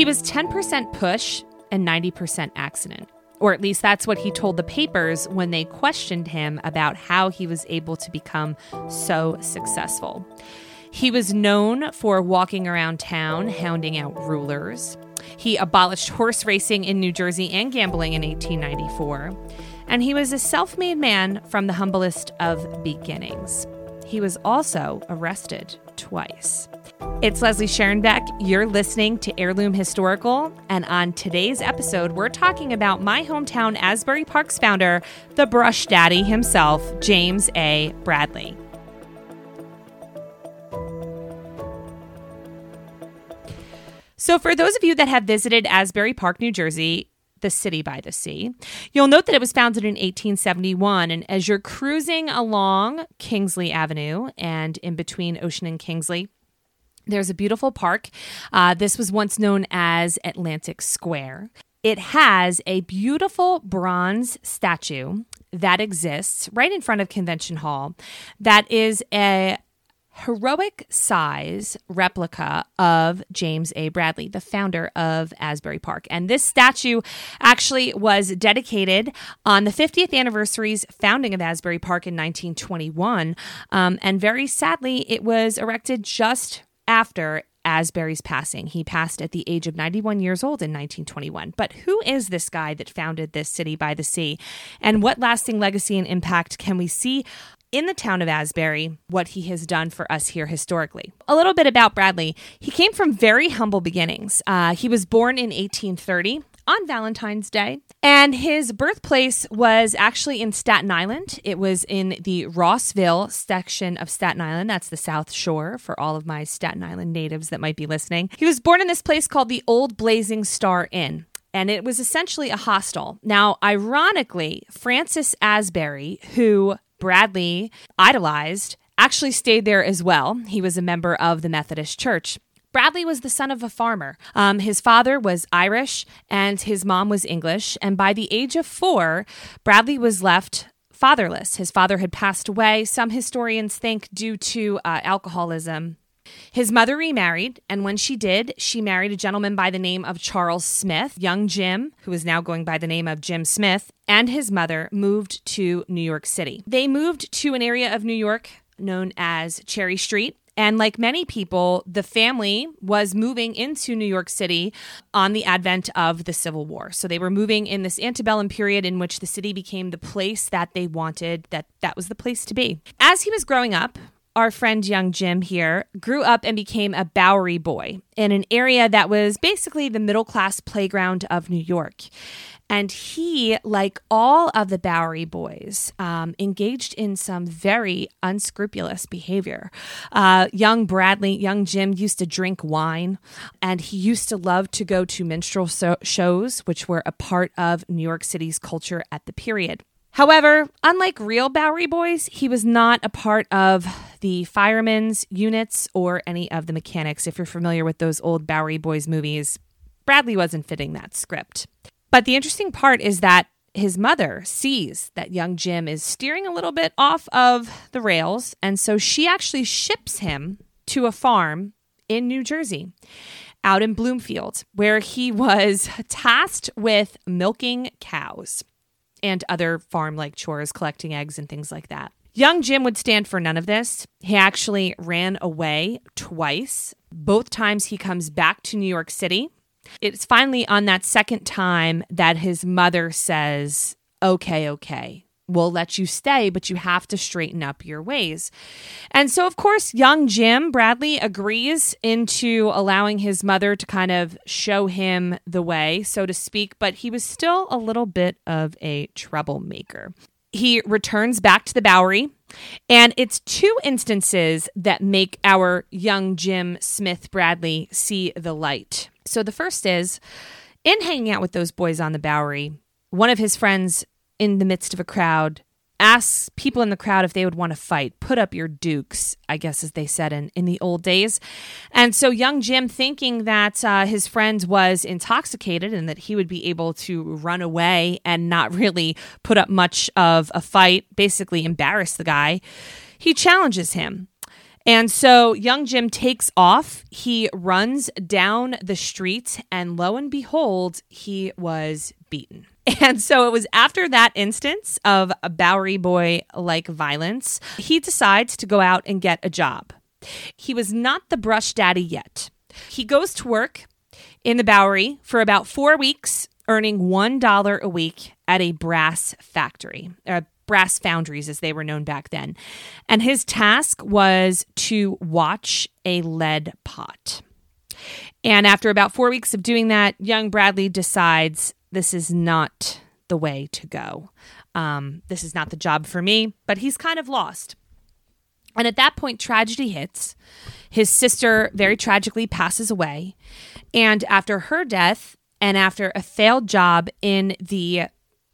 He was 10% push and 90% accident. Or at least that's what he told the papers when they questioned him about how he was able to become so successful. He was known for walking around town hounding out rulers. He abolished horse racing in New Jersey and gambling in 1894. And he was a self made man from the humblest of beginnings. He was also arrested twice. It's Leslie Sharon-Beck. You're listening to Heirloom Historical. And on today's episode, we're talking about my hometown Asbury Park's founder, the brush daddy himself, James A. Bradley. So, for those of you that have visited Asbury Park, New Jersey, the city by the sea, you'll note that it was founded in 1871. And as you're cruising along Kingsley Avenue and in between Ocean and Kingsley, there's a beautiful park. Uh, this was once known as Atlantic Square. It has a beautiful bronze statue that exists right in front of Convention Hall that is a heroic size replica of James A. Bradley, the founder of Asbury Park. And this statue actually was dedicated on the 50th anniversary's founding of Asbury Park in 1921. Um, and very sadly, it was erected just after Asbury's passing. He passed at the age of 91 years old in 1921. But who is this guy that founded this city by the sea? And what lasting legacy and impact can we see in the town of Asbury what he has done for us here historically. A little bit about Bradley. He came from very humble beginnings. Uh, he was born in 1830 on Valentine's Day. And his birthplace was actually in Staten Island. It was in the Rossville section of Staten Island. That's the South Shore for all of my Staten Island natives that might be listening. He was born in this place called the Old Blazing Star Inn and it was essentially a hostel. Now, ironically, Francis Asbury, who Bradley idolized, actually stayed there as well. He was a member of the Methodist Church. Bradley was the son of a farmer. Um, his father was Irish and his mom was English. And by the age of four, Bradley was left fatherless. His father had passed away, some historians think due to uh, alcoholism. His mother remarried, and when she did, she married a gentleman by the name of Charles Smith. Young Jim, who is now going by the name of Jim Smith, and his mother moved to New York City. They moved to an area of New York known as Cherry Street. And like many people, the family was moving into New York City on the advent of the Civil War. So they were moving in this antebellum period in which the city became the place that they wanted, that that was the place to be. As he was growing up, our friend young Jim here grew up and became a Bowery boy in an area that was basically the middle class playground of New York. And he, like all of the Bowery boys, um, engaged in some very unscrupulous behavior. Uh, young Bradley, young Jim used to drink wine, and he used to love to go to minstrel so- shows, which were a part of New York City's culture at the period. However, unlike real Bowery boys, he was not a part of the firemen's units or any of the mechanics. If you're familiar with those old Bowery boys movies, Bradley wasn't fitting that script. But the interesting part is that his mother sees that young Jim is steering a little bit off of the rails, and so she actually ships him to a farm in New Jersey, out in Bloomfield, where he was tasked with milking cows and other farm like chores, collecting eggs and things like that. Young Jim would stand for none of this. He actually ran away twice. Both times he comes back to New York City it's finally on that second time that his mother says, Okay, okay, we'll let you stay, but you have to straighten up your ways. And so, of course, young Jim Bradley agrees into allowing his mother to kind of show him the way, so to speak, but he was still a little bit of a troublemaker. He returns back to the Bowery, and it's two instances that make our young Jim Smith Bradley see the light. So the first is in hanging out with those boys on the Bowery, one of his friends in the midst of a crowd asks people in the crowd if they would want to fight. Put up your dukes, I guess, as they said in, in the old days. And so young Jim, thinking that uh, his friend was intoxicated and that he would be able to run away and not really put up much of a fight, basically embarrass the guy, he challenges him. And so young Jim takes off. He runs down the street, and lo and behold, he was beaten. And so it was after that instance of a Bowery boy like violence, he decides to go out and get a job. He was not the brush daddy yet. He goes to work in the Bowery for about four weeks, earning $1 a week at a brass factory, uh, brass foundries as they were known back then. And his task was to watch a lead pot. And after about four weeks of doing that, young Bradley decides this is not the way to go. Um, this is not the job for me, but he's kind of lost. And at that point, tragedy hits. His sister very tragically passes away. And after her death, and after a failed job in the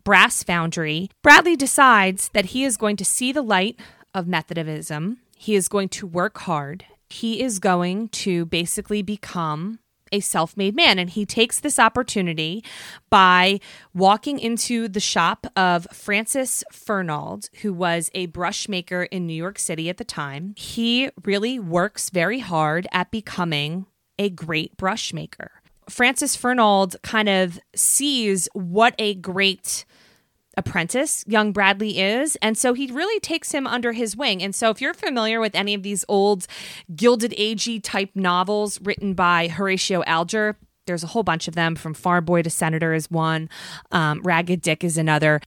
brass foundry, Bradley decides that he is going to see the light of Methodism. He is going to work hard. He is going to basically become a self made man. And he takes this opportunity by walking into the shop of Francis Fernald, who was a brush maker in New York City at the time. He really works very hard at becoming a great brush maker. Francis Fernald kind of sees what a great apprentice young Bradley is. And so he really takes him under his wing. And so if you're familiar with any of these old Gilded Agey type novels written by Horatio Alger, there's a whole bunch of them from Farm Boy to Senator is one, um, Ragged Dick is another.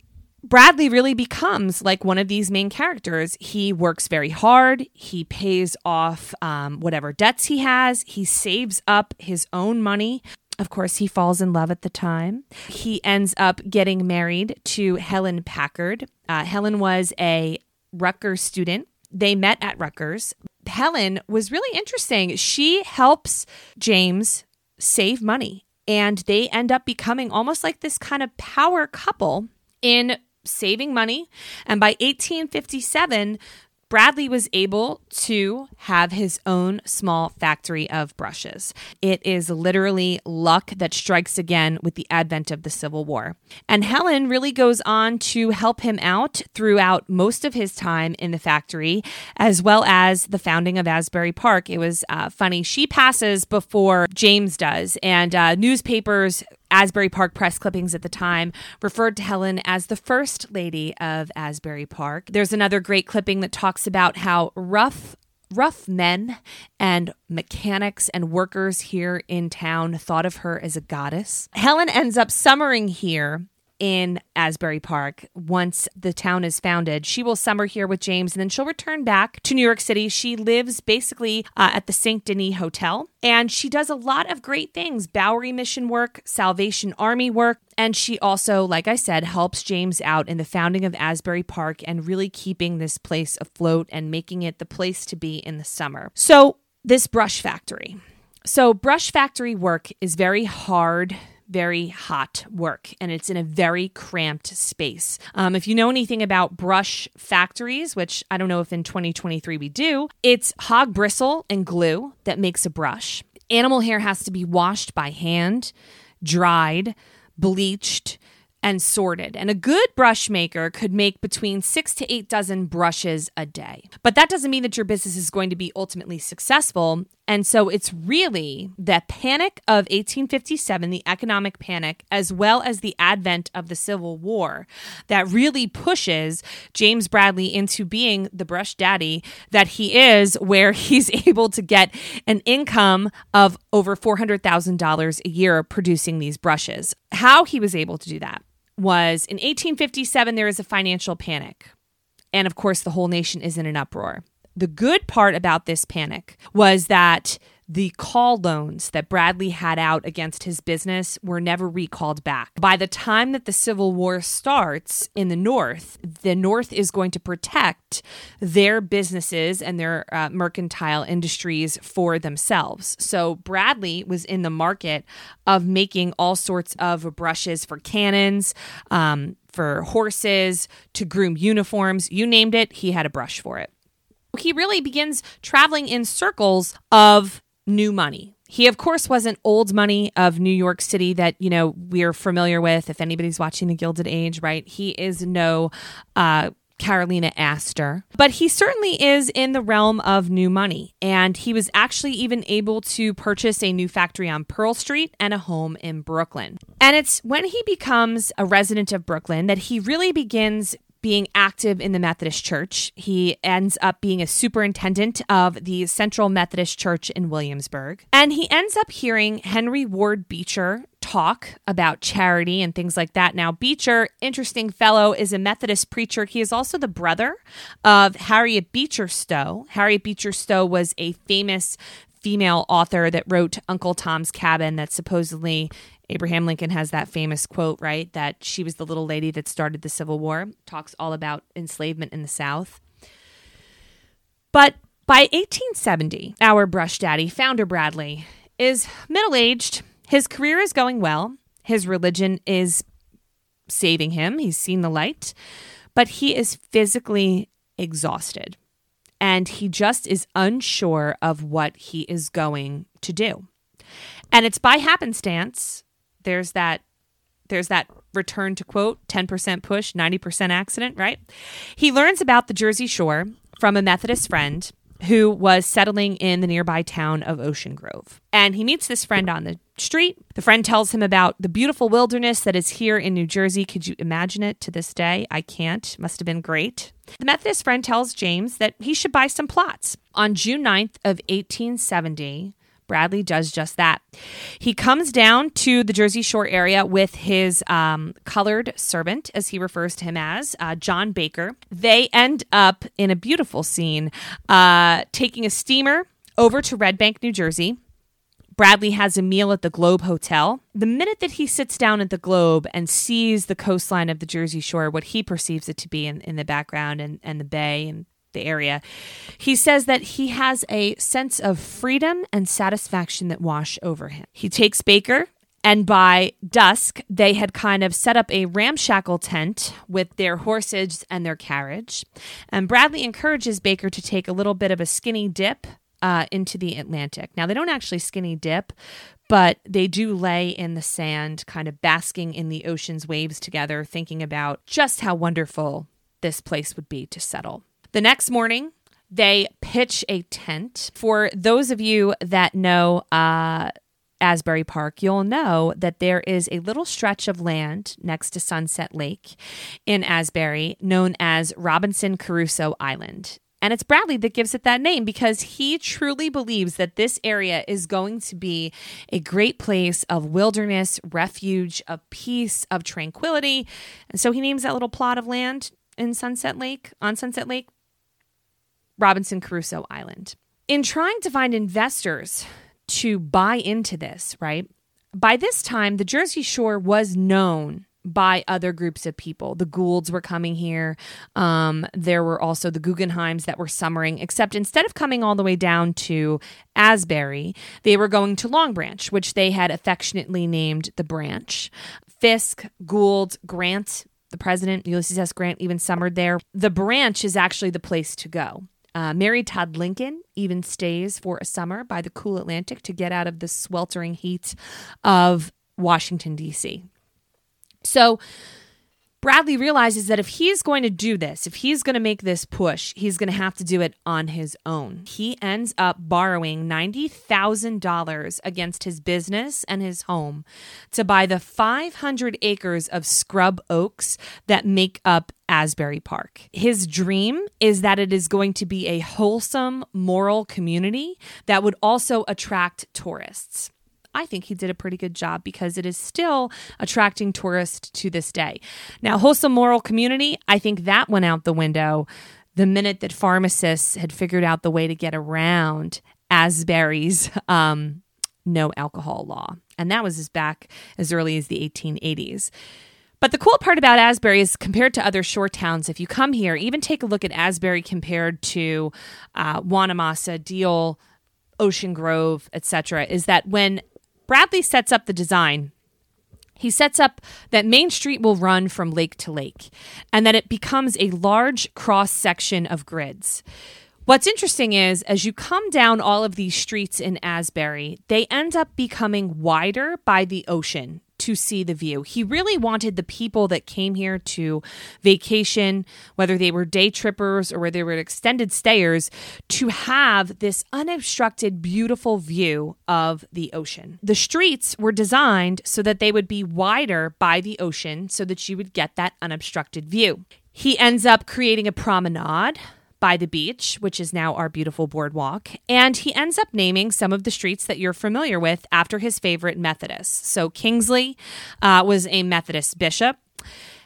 Bradley really becomes like one of these main characters. He works very hard. He pays off um, whatever debts he has. He saves up his own money of course, he falls in love at the time. He ends up getting married to Helen Packard. Uh, Helen was a Rutgers student. They met at Rutgers. Helen was really interesting. She helps James save money, and they end up becoming almost like this kind of power couple in saving money. And by 1857, Bradley was able to have his own small factory of brushes. It is literally luck that strikes again with the advent of the Civil War. And Helen really goes on to help him out throughout most of his time in the factory, as well as the founding of Asbury Park. It was uh, funny. She passes before James does, and uh, newspapers Asbury Park press clippings at the time referred to Helen as the first lady of Asbury Park. There's another great clipping that talks about how rough rough men and mechanics and workers here in town thought of her as a goddess. Helen ends up summering here in Asbury Park once the town is founded. She will summer here with James and then she'll return back to New York City. She lives basically uh, at the St. Denis Hotel and she does a lot of great things Bowery mission work, Salvation Army work. And she also, like I said, helps James out in the founding of Asbury Park and really keeping this place afloat and making it the place to be in the summer. So, this brush factory. So, brush factory work is very hard very hot work and it's in a very cramped space. Um, if you know anything about brush factories, which I don't know if in 2023 we do, it's hog bristle and glue that makes a brush. Animal hair has to be washed by hand, dried, bleached, and sorted. And a good brush maker could make between six to eight dozen brushes a day. But that doesn't mean that your business is going to be ultimately successful. And so it's really the panic of 1857, the economic panic, as well as the advent of the Civil War that really pushes James Bradley into being the brush daddy that he is, where he's able to get an income of over $400,000 a year producing these brushes. How he was able to do that was in 1857, there is a financial panic. And of course, the whole nation is in an uproar. The good part about this panic was that the call loans that Bradley had out against his business were never recalled back. By the time that the Civil War starts in the North, the North is going to protect their businesses and their uh, mercantile industries for themselves. So Bradley was in the market of making all sorts of brushes for cannons. Um, for horses, to groom uniforms, you named it, he had a brush for it. He really begins traveling in circles of new money. He, of course, wasn't old money of New York City that, you know, we're familiar with if anybody's watching The Gilded Age, right? He is no uh, Carolina Astor. But he certainly is in the realm of new money, and he was actually even able to purchase a new factory on Pearl Street and a home in Brooklyn. And it's when he becomes a resident of Brooklyn that he really begins being active in the Methodist Church. He ends up being a superintendent of the Central Methodist Church in Williamsburg. And he ends up hearing Henry Ward Beecher talk about charity and things like that. Now, Beecher, interesting fellow, is a Methodist preacher. He is also the brother of Harriet Beecher Stowe. Harriet Beecher Stowe was a famous female author that wrote Uncle Tom's Cabin that supposedly Abraham Lincoln has that famous quote, right? That she was the little lady that started the Civil War, talks all about enslavement in the South. But by 1870, our brush daddy, Founder Bradley, is middle aged. His career is going well. His religion is saving him. He's seen the light, but he is physically exhausted and he just is unsure of what he is going to do. And it's by happenstance there's that there's that return to quote 10% push 90% accident right? He learns about the jersey shore from a methodist friend who was settling in the nearby town of ocean grove. And he meets this friend on the street. The friend tells him about the beautiful wilderness that is here in new jersey. Could you imagine it to this day? I can't. Must have been great. The methodist friend tells james that he should buy some plots. On june 9th of 1870 Bradley does just that. He comes down to the Jersey Shore area with his um, colored servant, as he refers to him as, uh, John Baker. They end up in a beautiful scene, uh, taking a steamer over to Red Bank, New Jersey. Bradley has a meal at the Globe Hotel. The minute that he sits down at the Globe and sees the coastline of the Jersey Shore, what he perceives it to be in, in the background and, and the bay and the area. He says that he has a sense of freedom and satisfaction that wash over him. He takes Baker and by dusk, they had kind of set up a ramshackle tent with their horses and their carriage. And Bradley encourages Baker to take a little bit of a skinny dip uh, into the Atlantic. Now, they don't actually skinny dip, but they do lay in the sand, kind of basking in the ocean's waves together, thinking about just how wonderful this place would be to settle. The next morning, they pitch a tent. For those of you that know uh, Asbury Park, you'll know that there is a little stretch of land next to Sunset Lake in Asbury known as Robinson Crusoe Island. And it's Bradley that gives it that name because he truly believes that this area is going to be a great place of wilderness, refuge, of peace, of tranquility. And so he names that little plot of land in Sunset Lake, on Sunset Lake, Robinson Crusoe Island. In trying to find investors to buy into this, right? By this time, the Jersey Shore was known by other groups of people. The Goulds were coming here. Um, there were also the Guggenheims that were summering, except instead of coming all the way down to Asbury, they were going to Long Branch, which they had affectionately named the Branch. Fisk, Gould, Grant, the president, Ulysses S. Grant, even summered there. The Branch is actually the place to go. Uh, Mary Todd Lincoln even stays for a summer by the cool Atlantic to get out of the sweltering heat of Washington, D.C. So, Bradley realizes that if he's going to do this, if he's going to make this push, he's going to have to do it on his own. He ends up borrowing $90,000 against his business and his home to buy the 500 acres of scrub oaks that make up Asbury Park. His dream is that it is going to be a wholesome, moral community that would also attract tourists. I think he did a pretty good job because it is still attracting tourists to this day. Now, wholesome moral community, I think that went out the window the minute that pharmacists had figured out the way to get around Asbury's um, no alcohol law. And that was as back as early as the 1880s. But the cool part about Asbury is compared to other shore towns, if you come here, even take a look at Asbury compared to uh, Wanamassa, Deal, Ocean Grove, etc., is that when Bradley sets up the design. He sets up that Main Street will run from lake to lake and that it becomes a large cross section of grids. What's interesting is as you come down all of these streets in Asbury, they end up becoming wider by the ocean to see the view. He really wanted the people that came here to vacation, whether they were day trippers or whether they were extended stayers, to have this unobstructed, beautiful view of the ocean. The streets were designed so that they would be wider by the ocean so that you would get that unobstructed view. He ends up creating a promenade by the beach, which is now our beautiful boardwalk. And he ends up naming some of the streets that you're familiar with after his favorite Methodists. So Kingsley uh, was a Methodist bishop.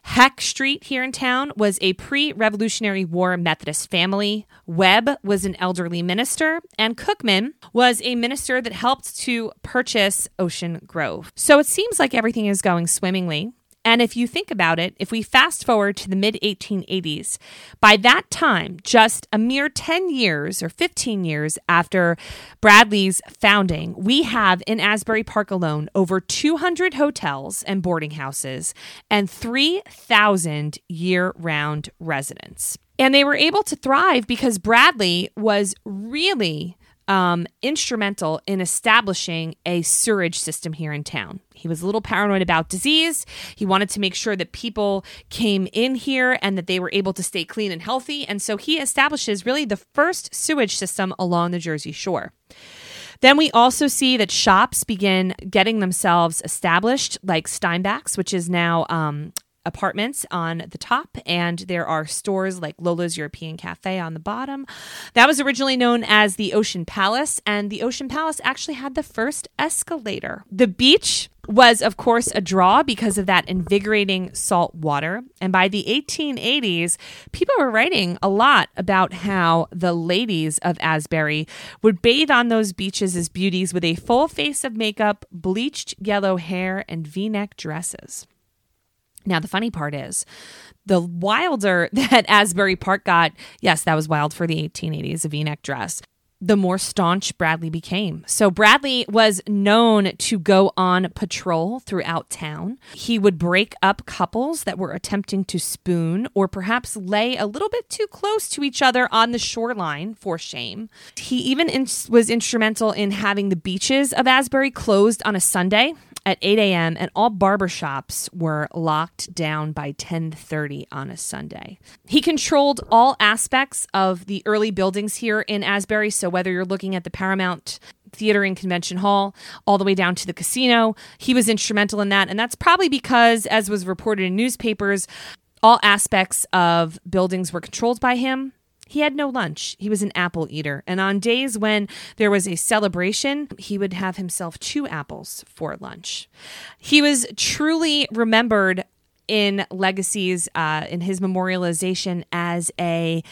Heck Street here in town was a pre Revolutionary War Methodist family. Webb was an elderly minister, and Cookman was a minister that helped to purchase Ocean Grove. So it seems like everything is going swimmingly. And if you think about it, if we fast forward to the mid 1880s, by that time, just a mere 10 years or 15 years after Bradley's founding, we have in Asbury Park alone over 200 hotels and boarding houses and 3,000 year round residents. And they were able to thrive because Bradley was really um, instrumental in establishing a sewerage system here in town. He was a little paranoid about disease. He wanted to make sure that people came in here and that they were able to stay clean and healthy. And so he establishes really the first sewage system along the Jersey Shore. Then we also see that shops begin getting themselves established, like Steinbach's, which is now um, apartments on the top, and there are stores like Lola's European Cafe on the bottom. That was originally known as the Ocean Palace, and the Ocean Palace actually had the first escalator. The beach was, of course, a draw because of that invigorating salt water. And by the 1880s, people were writing a lot about how the ladies of Asbury would bathe on those beaches as beauties with a full face of makeup, bleached yellow hair, and v neck dresses. Now, the funny part is the wilder that Asbury Park got, yes, that was wild for the 1880s, a v neck dress, the more staunch Bradley became. So, Bradley was known to go on patrol throughout town. He would break up couples that were attempting to spoon or perhaps lay a little bit too close to each other on the shoreline for shame. He even in- was instrumental in having the beaches of Asbury closed on a Sunday at 8 a.m. and all barbershops were locked down by 10:30 on a Sunday. He controlled all aspects of the early buildings here in Asbury, so whether you're looking at the Paramount Theater and Convention Hall all the way down to the casino, he was instrumental in that, and that's probably because as was reported in newspapers, all aspects of buildings were controlled by him he had no lunch. He was an apple eater. And on days when there was a celebration, he would have himself two apples for lunch. He was truly remembered in legacies, uh, in his memorialization as a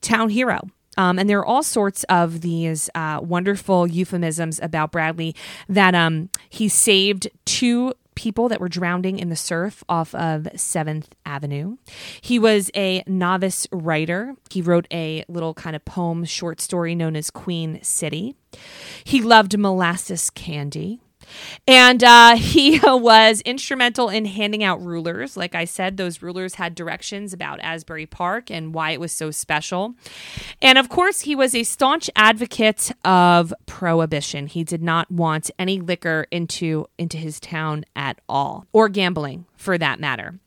town hero. Um, and there are all sorts of these uh, wonderful euphemisms about Bradley that um, he saved two people that were drowning in the surf off of 7th Avenue. He was a novice writer. He wrote a little kind of poem short story known as Queen City. He loved molasses candy. And uh, he was instrumental in handing out rulers. Like I said, those rulers had directions about Asbury Park and why it was so special. And of course, he was a staunch advocate of prohibition. He did not want any liquor into, into his town at all, or gambling for that matter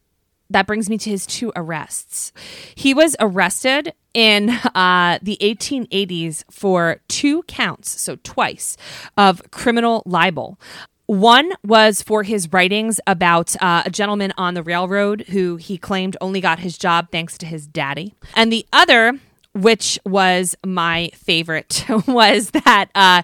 that brings me to his two arrests. He was arrested in uh, the 1880s for two counts, so twice, of criminal libel. One was for his writings about uh, a gentleman on the railroad who he claimed only got his job thanks to his daddy. And the other, which was my favorite, was that uh,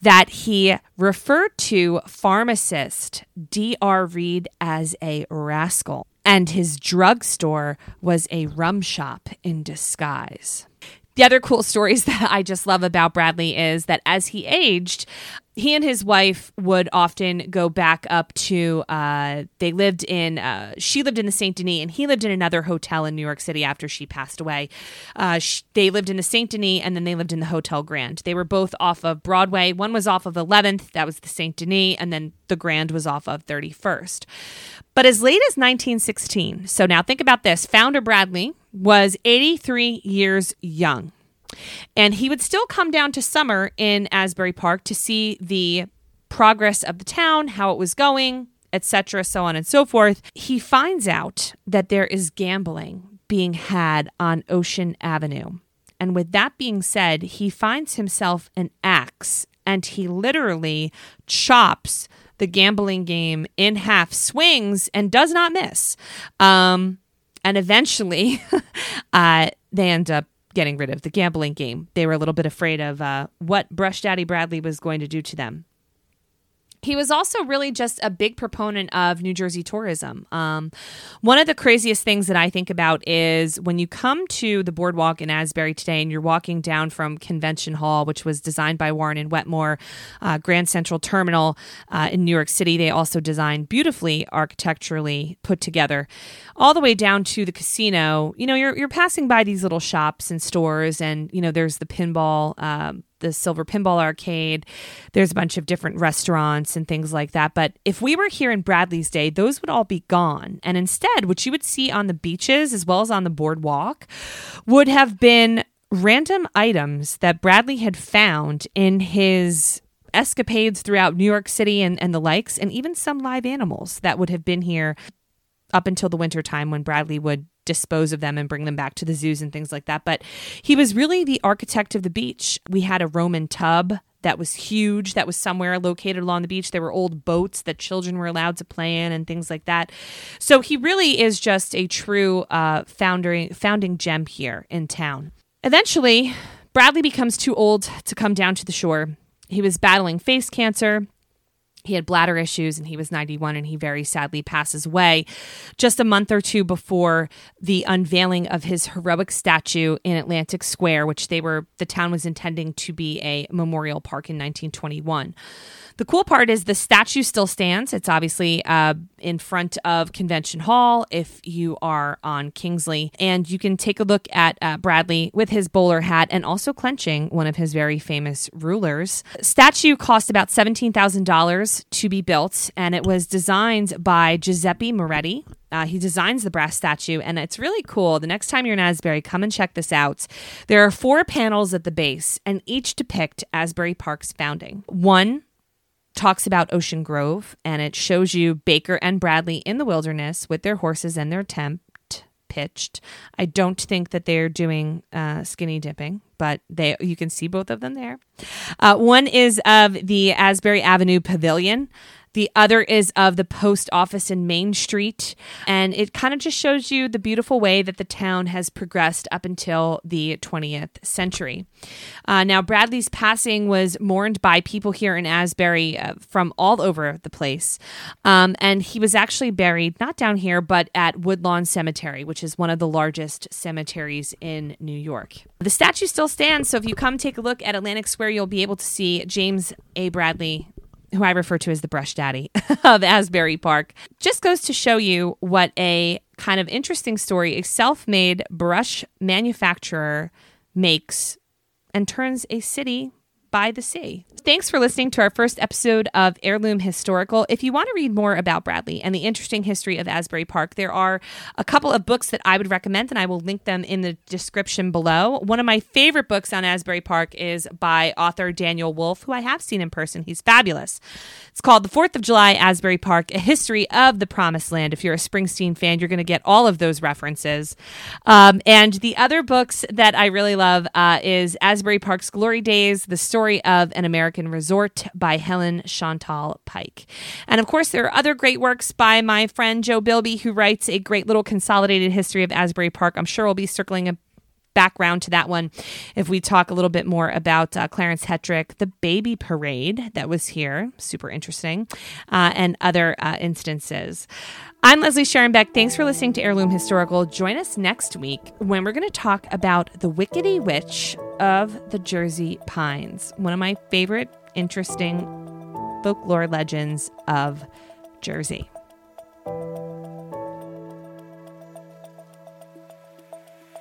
that he referred to pharmacist D.R. Reed as a rascal and his drugstore was a rum shop in disguise. The other cool stories that I just love about Bradley is that as he aged, he and his wife would often go back up to uh, they lived in uh, she lived in the saint denis and he lived in another hotel in new york city after she passed away. Uh, they lived in the saint denis and then they lived in the hotel grand. They were both off of broadway. One was off of 11th that was the saint denis and then the grand was off of 31st but as late as 1916 so now think about this founder bradley was 83 years young and he would still come down to summer in Asbury Park to see the progress of the town, how it was going, etc., so on and so forth. He finds out that there is gambling being had on Ocean Avenue. And with that being said, he finds himself an axe and he literally chops the gambling game in half, swings, and does not miss. Um, and eventually, uh, they end up getting rid of the gambling game. They were a little bit afraid of uh, what Brush Daddy Bradley was going to do to them. He was also really just a big proponent of New Jersey tourism. Um, one of the craziest things that I think about is when you come to the boardwalk in Asbury today and you're walking down from Convention Hall, which was designed by Warren and Wetmore, uh, Grand Central Terminal uh, in New York City. They also designed beautifully architecturally put together, all the way down to the casino. You know, you're, you're passing by these little shops and stores, and, you know, there's the pinball. Um, the Silver Pinball Arcade. There's a bunch of different restaurants and things like that. But if we were here in Bradley's day, those would all be gone. And instead, what you would see on the beaches as well as on the boardwalk would have been random items that Bradley had found in his escapades throughout New York City and, and the likes, and even some live animals that would have been here up until the winter time when Bradley would dispose of them and bring them back to the zoos and things like that. But he was really the architect of the beach. We had a Roman tub that was huge, that was somewhere located along the beach. There were old boats that children were allowed to play in and things like that. So he really is just a true uh, founding, founding gem here in town. Eventually, Bradley becomes too old to come down to the shore. He was battling face cancer he had bladder issues and he was 91 and he very sadly passes away just a month or two before the unveiling of his heroic statue in Atlantic Square which they were the town was intending to be a memorial park in 1921 the cool part is the statue still stands. It's obviously uh, in front of Convention Hall if you are on Kingsley. And you can take a look at uh, Bradley with his bowler hat and also clenching one of his very famous rulers. Statue cost about $17,000 to be built, and it was designed by Giuseppe Moretti. Uh, he designs the brass statue, and it's really cool. The next time you're in Asbury, come and check this out. There are four panels at the base, and each depict Asbury Park's founding. One talks about Ocean Grove and it shows you Baker and Bradley in the wilderness with their horses and their tent pitched. I don't think that they're doing uh, skinny dipping, but they you can see both of them there. Uh, one is of the Asbury Avenue Pavilion. The other is of the post office in Main Street. And it kind of just shows you the beautiful way that the town has progressed up until the 20th century. Uh, now, Bradley's passing was mourned by people here in Asbury uh, from all over the place. Um, and he was actually buried not down here, but at Woodlawn Cemetery, which is one of the largest cemeteries in New York. The statue still stands, so if you come take a look at Atlantic Square, you'll be able to see James A. Bradley who I refer to as the brush daddy of Asbury Park, just goes to show you what a kind of interesting story a self made brush manufacturer makes and turns a city by the sea. Thanks for listening to our first episode of Heirloom Historical. If you want to read more about Bradley and the interesting history of Asbury Park, there are a couple of books that I would recommend, and I will link them in the description below. One of my favorite books on Asbury Park is by author Daniel Wolff, who I have seen in person. He's fabulous. It's called The Fourth of July Asbury Park, a history of the Promised Land. If you're a Springsteen fan, you're going to get all of those references. Um, and the other books that I really love uh, is Asbury Park's Glory Days, The Story of an American Resort by Helen Chantal Pike. And of course, there are other great works by my friend Joe Bilby, who writes a great little consolidated history of Asbury Park. I'm sure we'll be circling background to that one if we talk a little bit more about uh, Clarence Hetrick, the baby parade that was here, super interesting, uh, and other uh, instances. I'm Leslie Sharon Beck. Thanks for listening to Heirloom Historical. Join us next week when we're going to talk about the Wickedy Witch of the Jersey Pines, one of my favorite interesting folklore legends of Jersey.